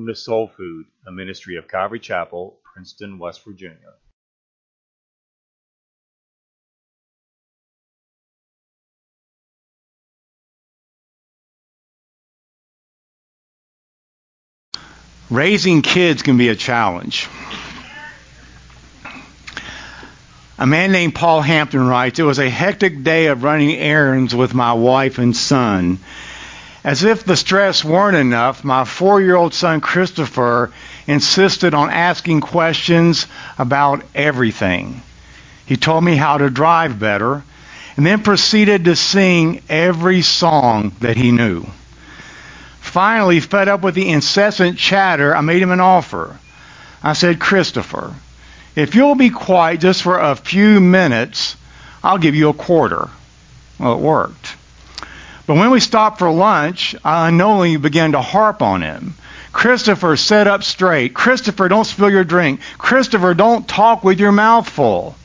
Welcome to Soul Food, a ministry of Calvary Chapel, Princeton, West Virginia. Raising kids can be a challenge. A man named Paul Hampton writes, It was a hectic day of running errands with my wife and son. As if the stress weren't enough, my four year old son Christopher insisted on asking questions about everything. He told me how to drive better and then proceeded to sing every song that he knew. Finally, fed up with the incessant chatter, I made him an offer. I said, Christopher, if you'll be quiet just for a few minutes, I'll give you a quarter. Well, it worked. But when we stopped for lunch, I unknowingly began to harp on him. Christopher, sit up straight. Christopher, don't spill your drink. Christopher, don't talk with your mouth full.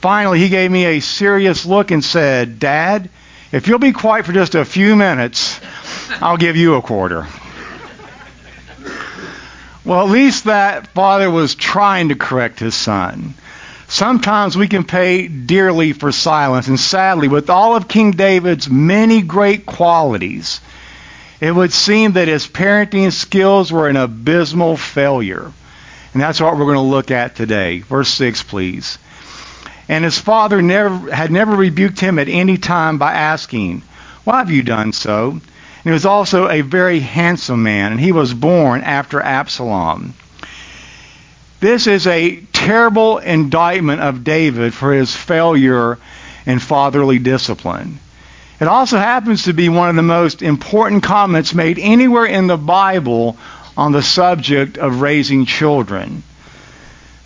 Finally, he gave me a serious look and said, Dad, if you'll be quiet for just a few minutes, I'll give you a quarter. Well, at least that father was trying to correct his son. Sometimes we can pay dearly for silence, and sadly, with all of King David's many great qualities, it would seem that his parenting skills were an abysmal failure. And that's what we're going to look at today. Verse 6, please. And his father never, had never rebuked him at any time by asking, Why have you done so? And he was also a very handsome man, and he was born after Absalom. This is a terrible indictment of David for his failure in fatherly discipline. It also happens to be one of the most important comments made anywhere in the Bible on the subject of raising children.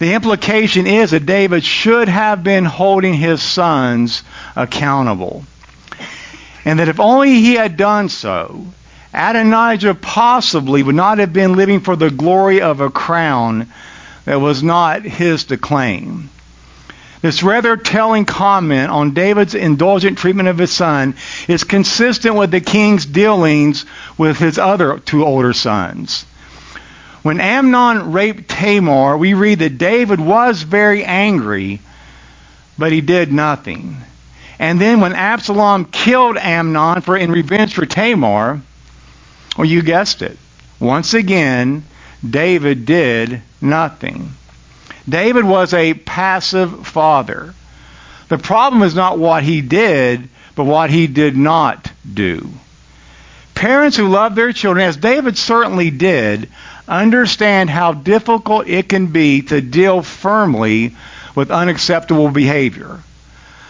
The implication is that David should have been holding his sons accountable and that if only he had done so, Adonijah possibly would not have been living for the glory of a crown that was not his to claim. This rather telling comment on David's indulgent treatment of his son is consistent with the king's dealings with his other two older sons. When Amnon raped Tamar, we read that David was very angry, but he did nothing. And then when Absalom killed Amnon for in revenge for Tamar, well, you guessed it. Once again, David did nothing. David was a passive father. The problem is not what he did, but what he did not do. Parents who love their children, as David certainly did, understand how difficult it can be to deal firmly with unacceptable behavior.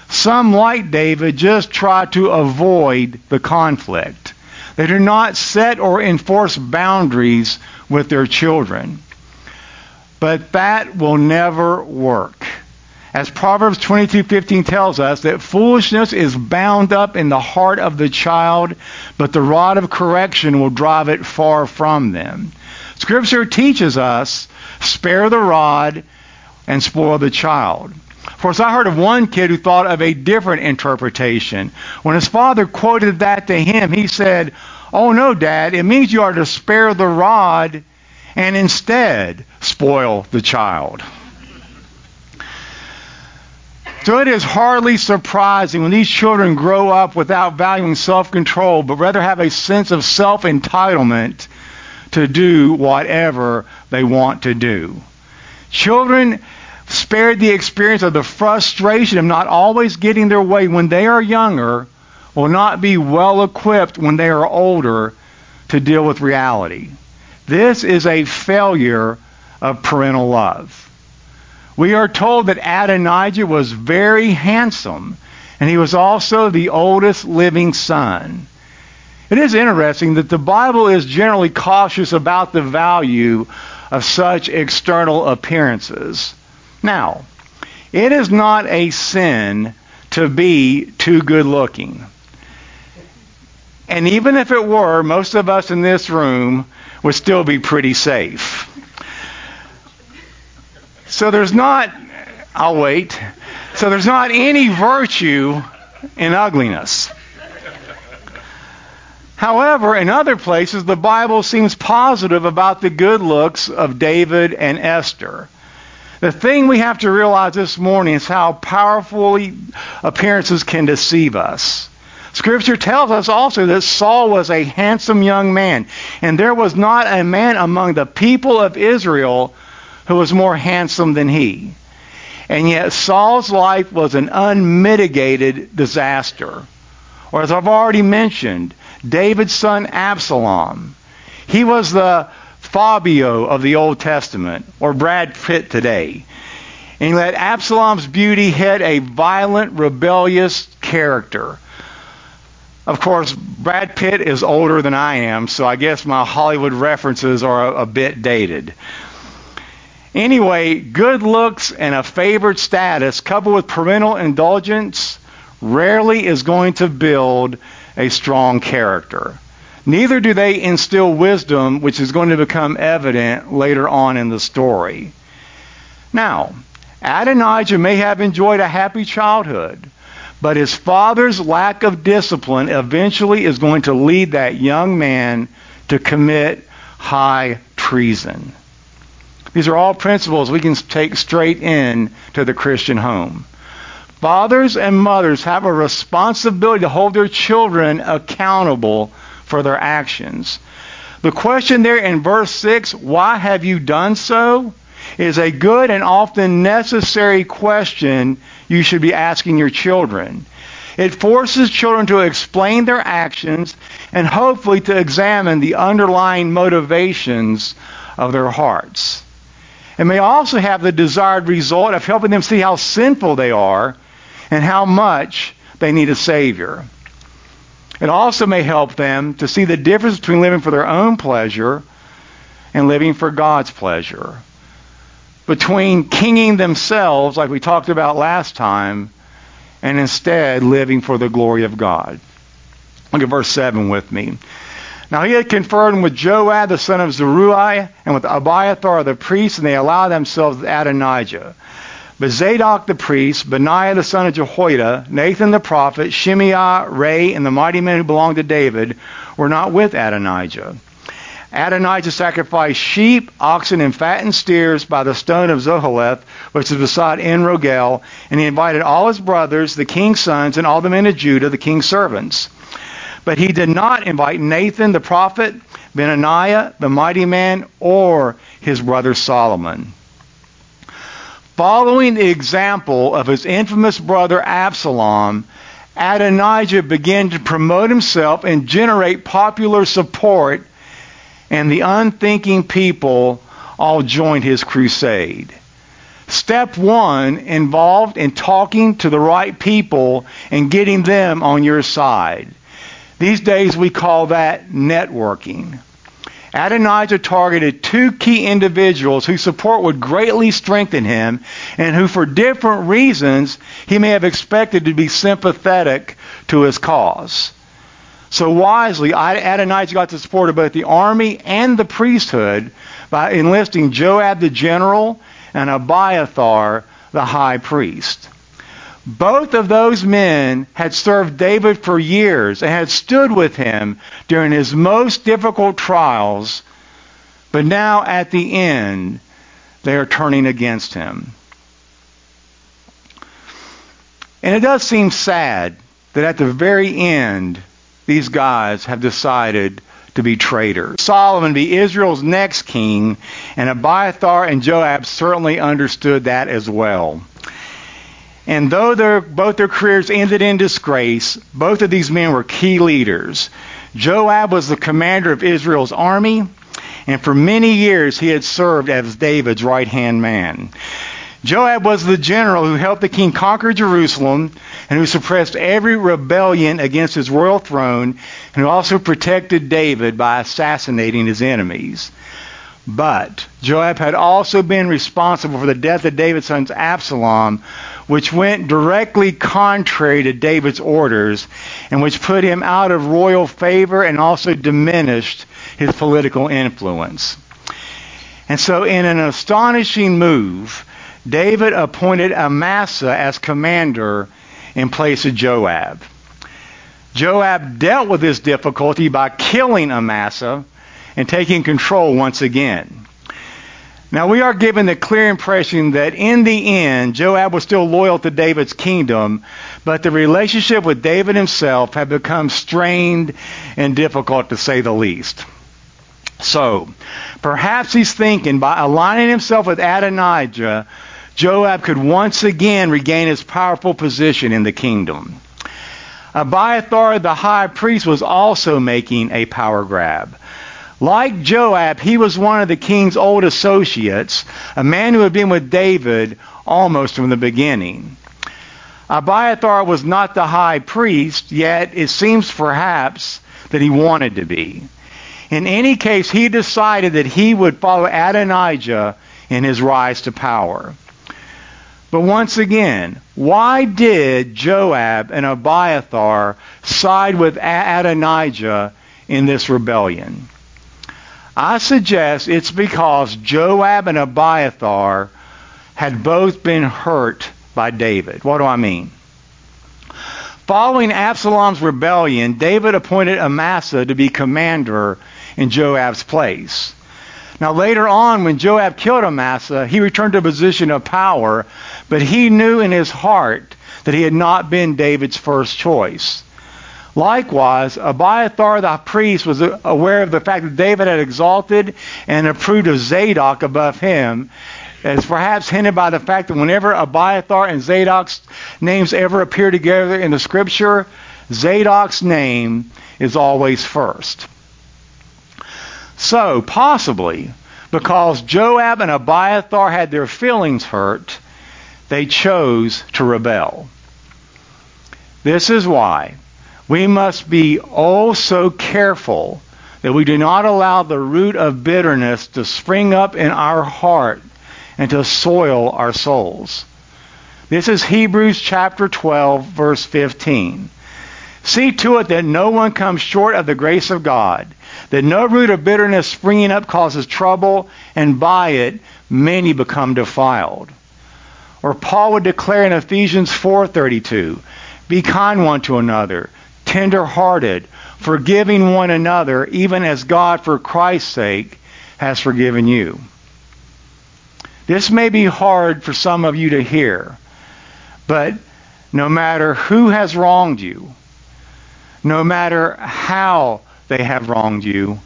Some, like David, just try to avoid the conflict. They do not set or enforce boundaries with their children. But that will never work. As Proverbs 22:15 tells us that foolishness is bound up in the heart of the child, but the rod of correction will drive it far from them. Scripture teaches us, spare the rod and spoil the child. Of course, I heard of one kid who thought of a different interpretation. When his father quoted that to him, he said, Oh no, Dad, it means you are to spare the rod and instead spoil the child. So it is hardly surprising when these children grow up without valuing self control, but rather have a sense of self entitlement to do whatever they want to do. Children spared the experience of the frustration of not always getting their way when they are younger will not be well equipped when they are older to deal with reality. This is a failure of parental love. We are told that Adonijah was very handsome, and he was also the oldest living son. It is interesting that the Bible is generally cautious about the value of such external appearances. Now, it is not a sin to be too good looking. And even if it were, most of us in this room would still be pretty safe. So there's not, I'll wait. So there's not any virtue in ugliness. However, in other places, the Bible seems positive about the good looks of David and Esther. The thing we have to realize this morning is how powerfully appearances can deceive us. Scripture tells us also that Saul was a handsome young man, and there was not a man among the people of Israel who was more handsome than he. And yet Saul's life was an unmitigated disaster. Or as I've already mentioned, David's son Absalom. He was the Fabio of the Old Testament, or Brad Pitt today. And he let Absalom's beauty hit a violent, rebellious character. Of course, Brad Pitt is older than I am, so I guess my Hollywood references are a, a bit dated. Anyway, good looks and a favored status coupled with parental indulgence rarely is going to build a strong character. Neither do they instill wisdom, which is going to become evident later on in the story. Now, Adonijah may have enjoyed a happy childhood, but his father's lack of discipline eventually is going to lead that young man to commit high treason. These are all principles we can take straight in to the Christian home. Fathers and mothers have a responsibility to hold their children accountable for their actions. The question there in verse 6, why have you done so? is a good and often necessary question you should be asking your children. It forces children to explain their actions and hopefully to examine the underlying motivations of their hearts. It may also have the desired result of helping them see how sinful they are and how much they need a Savior. It also may help them to see the difference between living for their own pleasure and living for God's pleasure. Between kinging themselves, like we talked about last time, and instead living for the glory of God. Look at verse 7 with me. Now he had conferred with Joab the son of Zeruiah and with Abiathar the priest, and they allowed themselves with Adonijah. But Zadok the priest, Benaiah the son of Jehoiada, Nathan the prophet, Shimei, Rei, and the mighty men who belonged to David were not with Adonijah. Adonijah sacrificed sheep, oxen, and fattened steers by the stone of Zoheleth, which is beside En Rogel, and he invited all his brothers, the king's sons, and all the men of Judah, the king's servants. But he did not invite Nathan the prophet, Benaiah the mighty man, or his brother Solomon. Following the example of his infamous brother Absalom, Adonijah began to promote himself and generate popular support, and the unthinking people all joined his crusade. Step one involved in talking to the right people and getting them on your side. These days we call that networking. Adonijah targeted two key individuals whose support would greatly strengthen him and who, for different reasons, he may have expected to be sympathetic to his cause. So wisely, Adonijah got the support of both the army and the priesthood by enlisting Joab the general and Abiathar the high priest. Both of those men had served David for years and had stood with him during his most difficult trials, but now at the end, they are turning against him. And it does seem sad that at the very end, these guys have decided to be traitors. Solomon be Israel's next king, and Abiathar and Joab certainly understood that as well. And though their, both their careers ended in disgrace, both of these men were key leaders. Joab was the commander of Israel's army, and for many years he had served as David's right hand man. Joab was the general who helped the king conquer Jerusalem and who suppressed every rebellion against his royal throne and who also protected David by assassinating his enemies. But Joab had also been responsible for the death of David's son Absalom, which went directly contrary to David's orders and which put him out of royal favor and also diminished his political influence. And so, in an astonishing move, David appointed Amasa as commander in place of Joab. Joab dealt with this difficulty by killing Amasa and taking control once again. Now, we are given the clear impression that in the end, Joab was still loyal to David's kingdom, but the relationship with David himself had become strained and difficult to say the least. So, perhaps he's thinking by aligning himself with Adonijah, Joab could once again regain his powerful position in the kingdom. Uh, Abiathar the high priest was also making a power grab. Like Joab, he was one of the king's old associates, a man who had been with David almost from the beginning. Uh, Abiathar was not the high priest, yet it seems perhaps that he wanted to be. In any case, he decided that he would follow Adonijah in his rise to power. But once again, why did Joab and Abiathar side with Adonijah in this rebellion? I suggest it's because Joab and Abiathar had both been hurt by David. What do I mean? Following Absalom's rebellion, David appointed Amasa to be commander in Joab's place. Now, later on, when Joab killed Amasa, he returned to a position of power, but he knew in his heart that he had not been David's first choice. Likewise, Abiathar the priest was aware of the fact that David had exalted and approved of Zadok above him, as perhaps hinted by the fact that whenever Abiathar and Zadok's names ever appear together in the scripture, Zadok's name is always first. So, possibly, because Joab and Abiathar had their feelings hurt, they chose to rebel. This is why we must be oh so careful that we do not allow the root of bitterness to spring up in our heart and to soil our souls. This is Hebrews chapter 12, verse 15. See to it that no one comes short of the grace of God, that no root of bitterness springing up causes trouble, and by it many become defiled. Or Paul would declare in Ephesians 4:32, "Be kind one to another, tender-hearted, forgiving one another, even as God for Christ's sake has forgiven you." This may be hard for some of you to hear, but no matter who has wronged you, no matter how they have wronged you,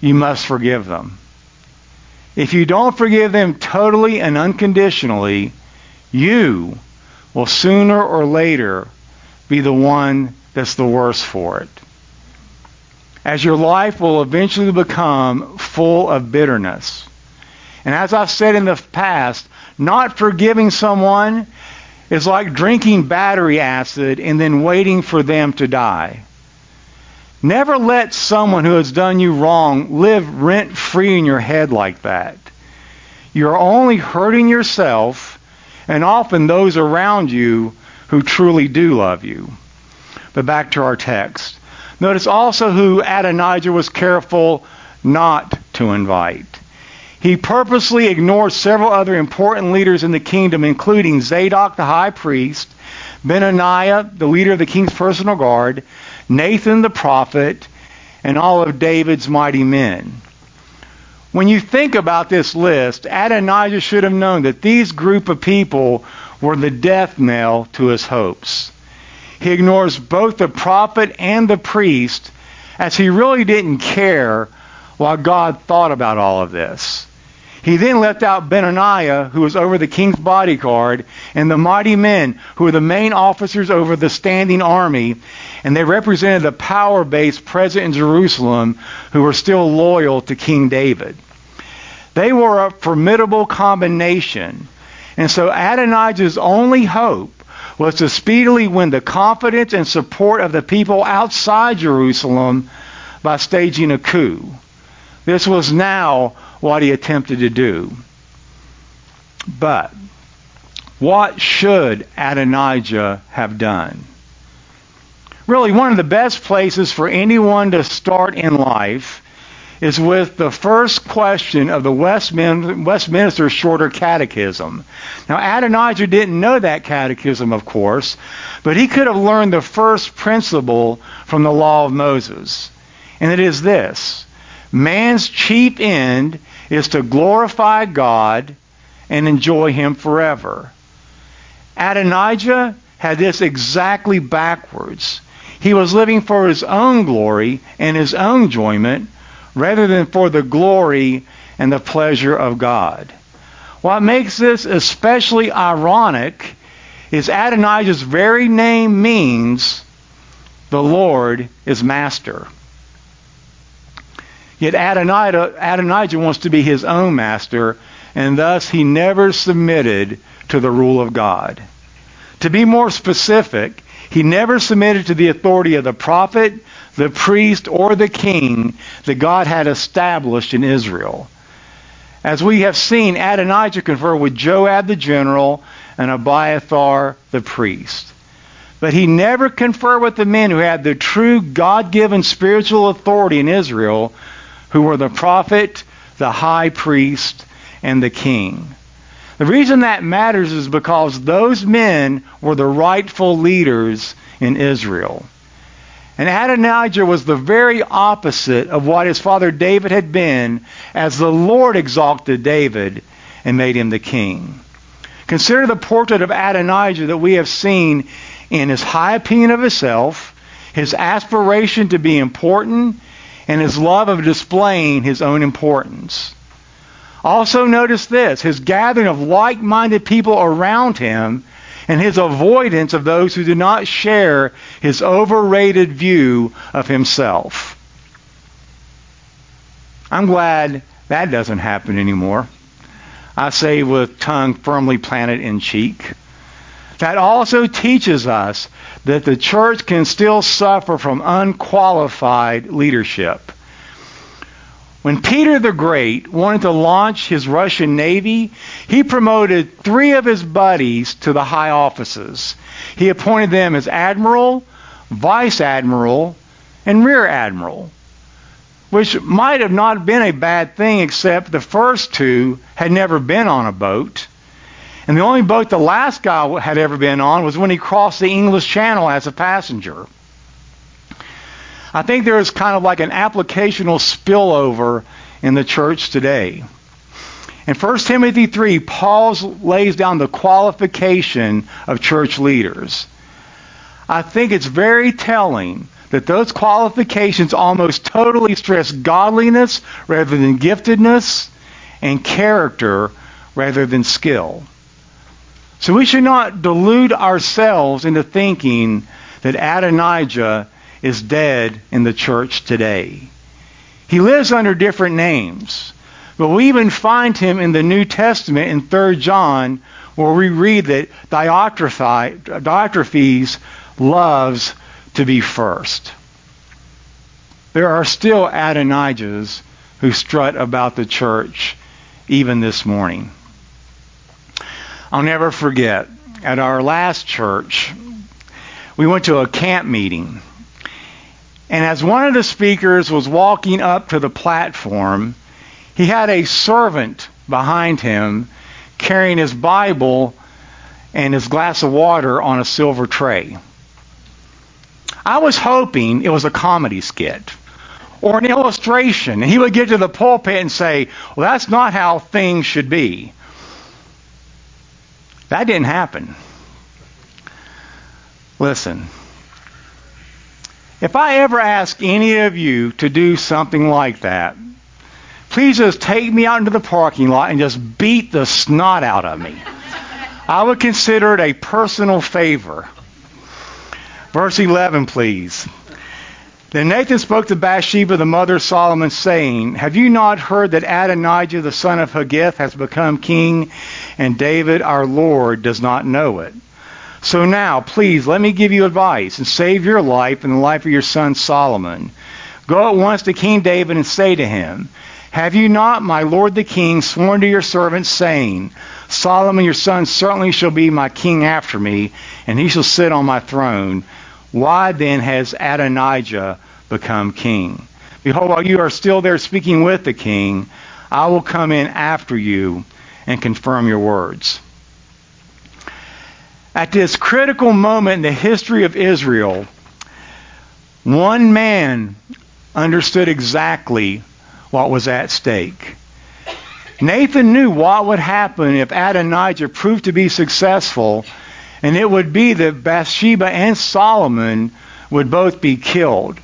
you must forgive them. If you don't forgive them totally and unconditionally, you will sooner or later be the one that's the worse for it. As your life will eventually become full of bitterness. And as I've said in the past, not forgiving someone is like drinking battery acid and then waiting for them to die. Never let someone who has done you wrong live rent free in your head like that. You're only hurting yourself and often those around you who truly do love you. But back to our text. Notice also who Adonijah was careful not to invite. He purposely ignored several other important leaders in the kingdom, including Zadok the high priest, Benaiah, the leader of the king's personal guard, Nathan the prophet, and all of David's mighty men. When you think about this list, Adonijah should have known that these group of people were the death knell to his hopes. He ignores both the prophet and the priest as he really didn't care what God thought about all of this. He then left out Benaiah, who was over the king's bodyguard, and the mighty men, who were the main officers over the standing army, and they represented the power base present in Jerusalem, who were still loyal to King David. They were a formidable combination. And so Adonijah's only hope was to speedily win the confidence and support of the people outside Jerusalem by staging a coup. This was now what he attempted to do. But what should Adonijah have done? Really, one of the best places for anyone to start in life is with the first question of the Westminster Shorter Catechism. Now, Adonijah didn't know that catechism, of course, but he could have learned the first principle from the law of Moses. And it is this man's chief end is to glorify God and enjoy Him forever. Adonijah had this exactly backwards. He was living for his own glory and his own enjoyment rather than for the glory and the pleasure of God. What makes this especially ironic is Adonijah's very name means the Lord is master. Yet Adonijah, Adonijah wants to be his own master, and thus he never submitted to the rule of God. To be more specific, he never submitted to the authority of the prophet, the priest, or the king that God had established in Israel. As we have seen, Adonijah conferred with Joab the general and Abiathar the priest. But he never conferred with the men who had the true God given spiritual authority in Israel, who were the prophet, the high priest, and the king. The reason that matters is because those men were the rightful leaders in Israel. And Adonijah was the very opposite of what his father David had been as the Lord exalted David and made him the king. Consider the portrait of Adonijah that we have seen in his high opinion of himself, his aspiration to be important, and his love of displaying his own importance. Also, notice this his gathering of like minded people around him and his avoidance of those who do not share his overrated view of himself. I'm glad that doesn't happen anymore. I say with tongue firmly planted in cheek. That also teaches us that the church can still suffer from unqualified leadership. When Peter the Great wanted to launch his Russian navy, he promoted three of his buddies to the high offices. He appointed them as admiral, vice admiral, and rear admiral, which might have not been a bad thing except the first two had never been on a boat. And the only boat the last guy had ever been on was when he crossed the English Channel as a passenger. I think there is kind of like an applicational spillover in the church today. In 1 Timothy 3, Paul lays down the qualification of church leaders. I think it's very telling that those qualifications almost totally stress godliness rather than giftedness and character rather than skill. So we should not delude ourselves into thinking that Adonijah is dead in the church today. He lives under different names. But we even find him in the New Testament in 3 John where we read that Diotrephes loves to be first. There are still Adonijahs who strut about the church even this morning. I'll never forget, at our last church, we went to a camp meeting. And as one of the speakers was walking up to the platform, he had a servant behind him carrying his Bible and his glass of water on a silver tray. I was hoping it was a comedy skit or an illustration. And he would get to the pulpit and say, Well, that's not how things should be. That didn't happen. Listen, if I ever ask any of you to do something like that, please just take me out into the parking lot and just beat the snot out of me. I would consider it a personal favor. Verse 11, please. Then Nathan spoke to Bathsheba, the mother of Solomon, saying, Have you not heard that Adonijah, the son of Haggith, has become king, and David, our Lord, does not know it? So now, please, let me give you advice and save your life and the life of your son Solomon. Go at once to King David and say to him, Have you not, my lord the king, sworn to your servant, saying, Solomon your son certainly shall be my king after me, and he shall sit on my throne? Why then has Adonijah become king? Behold, while you are still there speaking with the king, I will come in after you and confirm your words. At this critical moment in the history of Israel, one man understood exactly what was at stake. Nathan knew what would happen if Adonijah proved to be successful, and it would be that Bathsheba and Solomon would both be killed.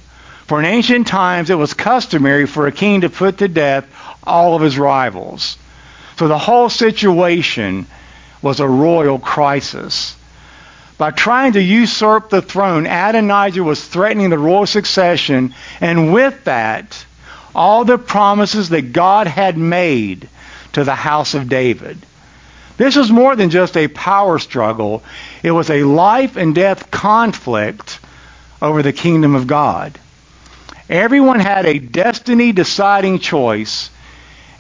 For in ancient times, it was customary for a king to put to death all of his rivals. So the whole situation was a royal crisis. By trying to usurp the throne, Adonijah was threatening the royal succession, and with that, all the promises that God had made to the house of David. This was more than just a power struggle, it was a life and death conflict over the kingdom of God. Everyone had a destiny deciding choice,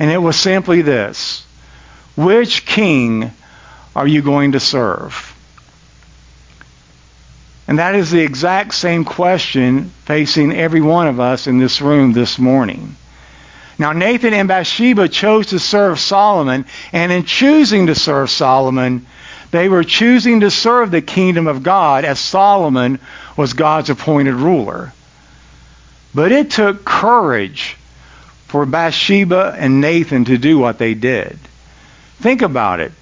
and it was simply this Which king are you going to serve? And that is the exact same question facing every one of us in this room this morning. Now, Nathan and Bathsheba chose to serve Solomon, and in choosing to serve Solomon, they were choosing to serve the kingdom of God as Solomon was God's appointed ruler. But it took courage for Bathsheba and Nathan to do what they did. Think about it.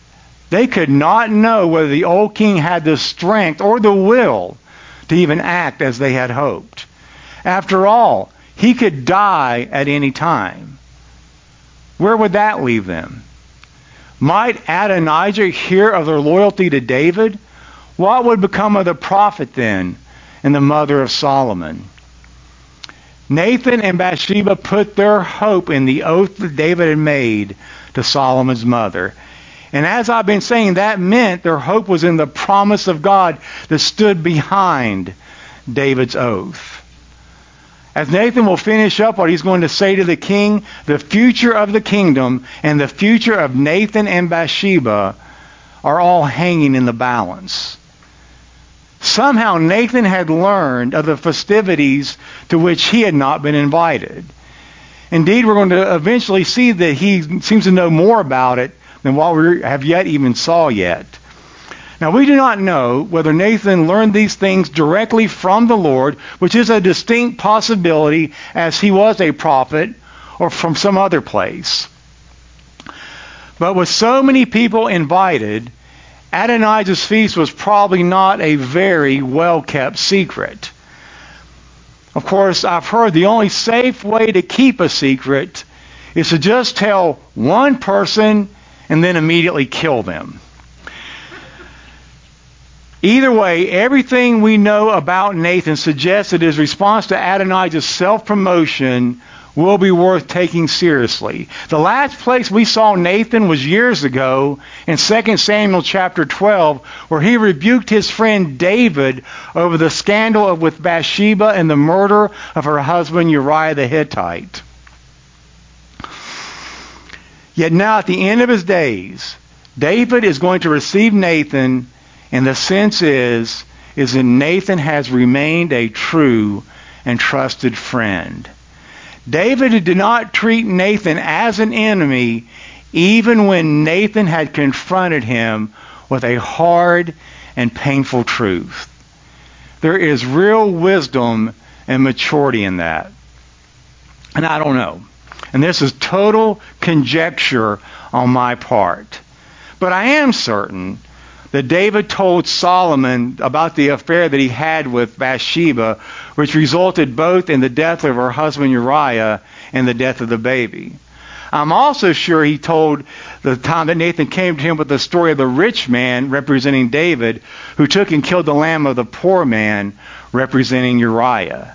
They could not know whether the old king had the strength or the will to even act as they had hoped. After all, he could die at any time. Where would that leave them? Might Adonijah hear of their loyalty to David? What would become of the prophet then and the mother of Solomon? Nathan and Bathsheba put their hope in the oath that David had made to Solomon's mother. And as I've been saying, that meant their hope was in the promise of God that stood behind David's oath. As Nathan will finish up what he's going to say to the king, the future of the kingdom and the future of Nathan and Bathsheba are all hanging in the balance. Somehow Nathan had learned of the festivities to which he had not been invited. Indeed, we're going to eventually see that he seems to know more about it than what we have yet even saw yet. Now, we do not know whether Nathan learned these things directly from the Lord, which is a distinct possibility as he was a prophet, or from some other place. But with so many people invited, Adonijah's feast was probably not a very well kept secret. Of course, I've heard the only safe way to keep a secret is to just tell one person and then immediately kill them. Either way, everything we know about Nathan suggests that his response to Adonijah's self promotion will be worth taking seriously. The last place we saw Nathan was years ago in 2 Samuel chapter 12, where he rebuked his friend David over the scandal with Bathsheba and the murder of her husband Uriah the Hittite. Yet now, at the end of his days, David is going to receive Nathan and the sense is, is that Nathan has remained a true and trusted friend. David did not treat Nathan as an enemy even when Nathan had confronted him with a hard and painful truth. There is real wisdom and maturity in that. And I don't know. And this is total conjecture on my part. But I am certain that David told Solomon about the affair that he had with Bathsheba, which resulted both in the death of her husband Uriah and the death of the baby. I'm also sure he told the time that Nathan came to him with the story of the rich man representing David, who took and killed the lamb of the poor man representing Uriah.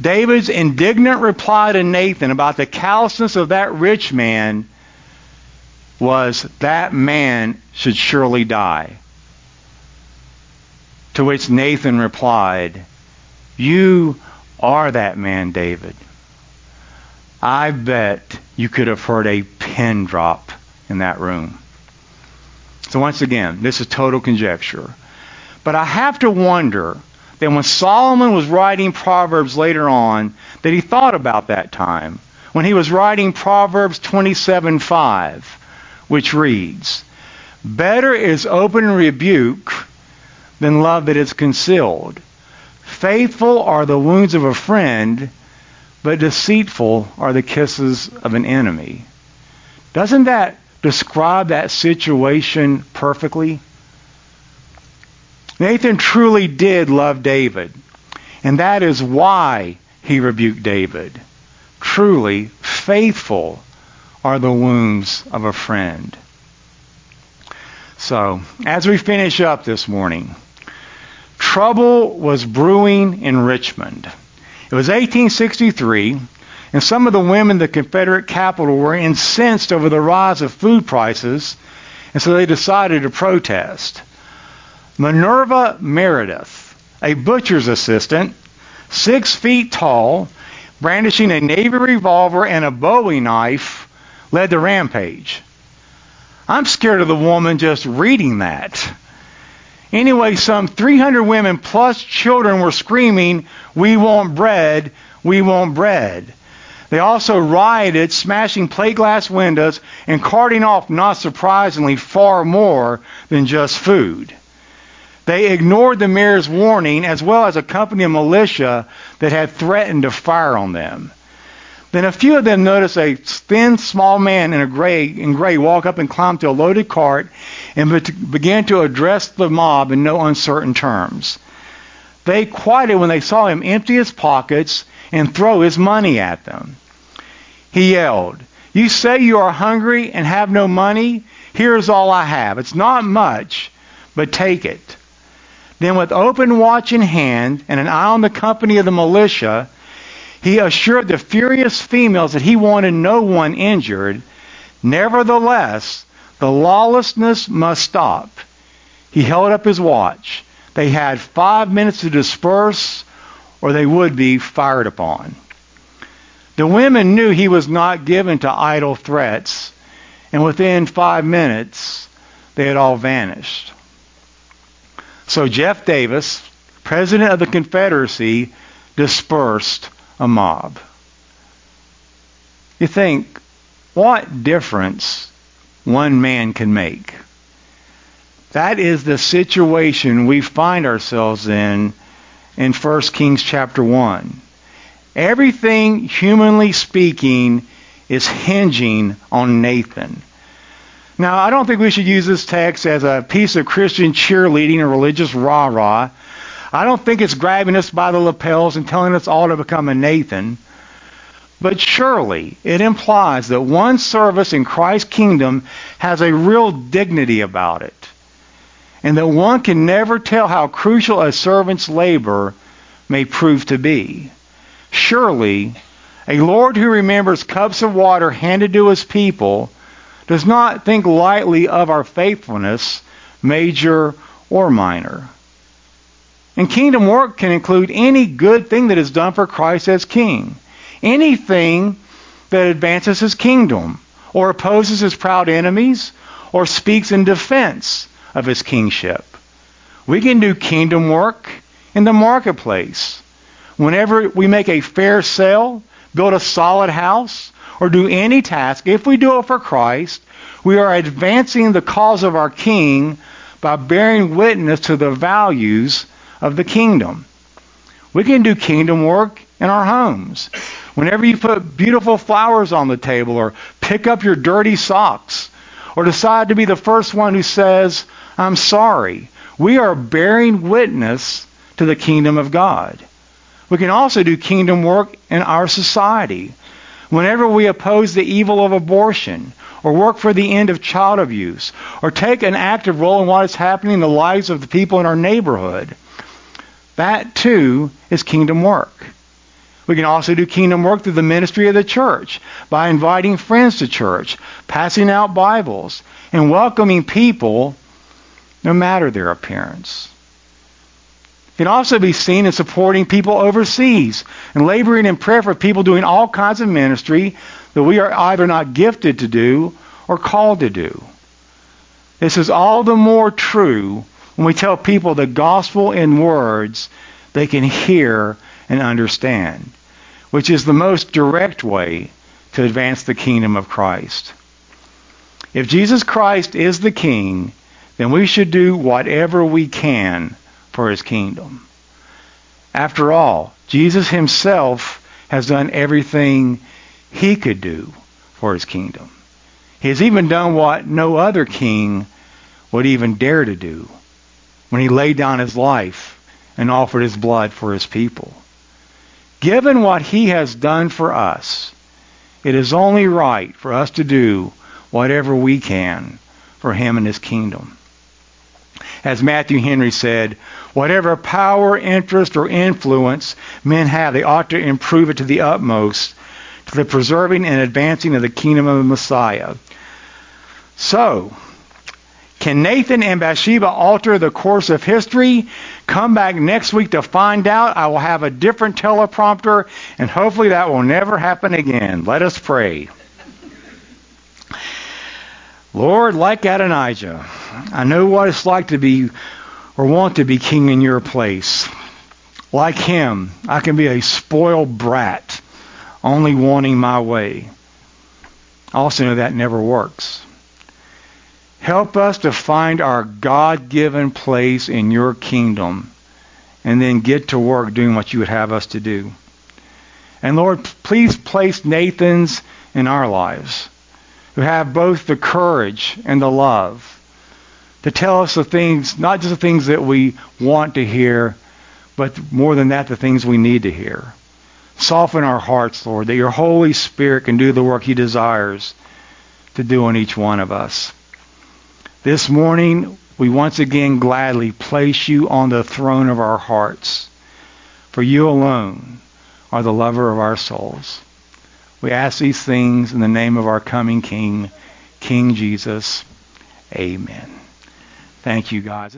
David's indignant reply to Nathan about the callousness of that rich man was that man should surely die. To which Nathan replied, You are that man, David. I bet you could have heard a pin drop in that room. So, once again, this is total conjecture. But I have to wonder that when Solomon was writing Proverbs later on, that he thought about that time when he was writing Proverbs 27:5, which reads, "Better is open rebuke than love that is concealed. Faithful are the wounds of a friend, but deceitful are the kisses of an enemy." Doesn't that describe that situation perfectly? Nathan truly did love David, and that is why he rebuked David. Truly, faithful are the wounds of a friend. So, as we finish up this morning, trouble was brewing in Richmond. It was 1863, and some of the women in the Confederate capital were incensed over the rise of food prices, and so they decided to protest. Minerva Meredith, a butcher's assistant, six feet tall, brandishing a Navy revolver and a Bowie knife, led the rampage. I'm scared of the woman just reading that. Anyway, some 300 women plus children were screaming, We want bread, we want bread. They also rioted, smashing plate glass windows and carting off, not surprisingly, far more than just food. They ignored the mayor's warning as well as a company of militia that had threatened to fire on them. Then a few of them noticed a thin, small man in a gray in gray walk up and climb to a loaded cart and began to address the mob in no uncertain terms. They quieted when they saw him empty his pockets and throw his money at them. He yelled, "You say you are hungry and have no money? Here is all I have. It's not much, but take it." Then, with open watch in hand and an eye on the company of the militia, he assured the furious females that he wanted no one injured. Nevertheless, the lawlessness must stop. He held up his watch. They had five minutes to disperse, or they would be fired upon. The women knew he was not given to idle threats, and within five minutes, they had all vanished. So Jeff Davis, president of the Confederacy, dispersed a mob. You think, what difference one man can make? That is the situation we find ourselves in in 1 Kings chapter 1. Everything, humanly speaking, is hinging on Nathan. Now, I don't think we should use this text as a piece of Christian cheerleading or religious rah rah. I don't think it's grabbing us by the lapels and telling us all to become a Nathan. But surely it implies that one service in Christ's kingdom has a real dignity about it. And that one can never tell how crucial a servant's labor may prove to be. Surely, a Lord who remembers cups of water handed to his people does not think lightly of our faithfulness, major or minor. And kingdom work can include any good thing that is done for Christ as king. Anything that advances his kingdom, or opposes his proud enemies, or speaks in defense of his kingship. We can do kingdom work in the marketplace. Whenever we make a fair sale, build a solid house, or do any task, if we do it for Christ, we are advancing the cause of our King by bearing witness to the values of the kingdom. We can do kingdom work in our homes. Whenever you put beautiful flowers on the table or pick up your dirty socks or decide to be the first one who says, I'm sorry, we are bearing witness to the kingdom of God. We can also do kingdom work in our society. Whenever we oppose the evil of abortion, or work for the end of child abuse, or take an active role in what is happening in the lives of the people in our neighborhood, that too is kingdom work. We can also do kingdom work through the ministry of the church by inviting friends to church, passing out Bibles, and welcoming people no matter their appearance It can also be seen in supporting people overseas and laboring in prayer for people doing all kinds of ministry that we are either not gifted to do or called to do. This is all the more true when we tell people the gospel in words they can hear and understand, which is the most direct way to advance the kingdom of Christ. If Jesus Christ is the king, then we should do whatever we can for his kingdom. After all, Jesus himself has done everything he could do for his kingdom. He has even done what no other king would even dare to do when he laid down his life and offered his blood for his people. Given what he has done for us, it is only right for us to do whatever we can for him and his kingdom. As Matthew Henry said, whatever power, interest, or influence men have, they ought to improve it to the utmost to the preserving and advancing of the kingdom of the Messiah. So, can Nathan and Bathsheba alter the course of history? Come back next week to find out. I will have a different teleprompter, and hopefully that will never happen again. Let us pray. Lord, like Adonijah, I know what it's like to be or want to be king in your place. Like him, I can be a spoiled brat, only wanting my way. I also know that never works. Help us to find our God given place in your kingdom and then get to work doing what you would have us to do. And Lord, please place Nathan's in our lives who have both the courage and the love to tell us the things, not just the things that we want to hear, but more than that, the things we need to hear. Soften our hearts, Lord, that your Holy Spirit can do the work he desires to do in each one of us. This morning, we once again gladly place you on the throne of our hearts, for you alone are the lover of our souls. We ask these things in the name of our coming King, King Jesus. Amen. Thank you, God.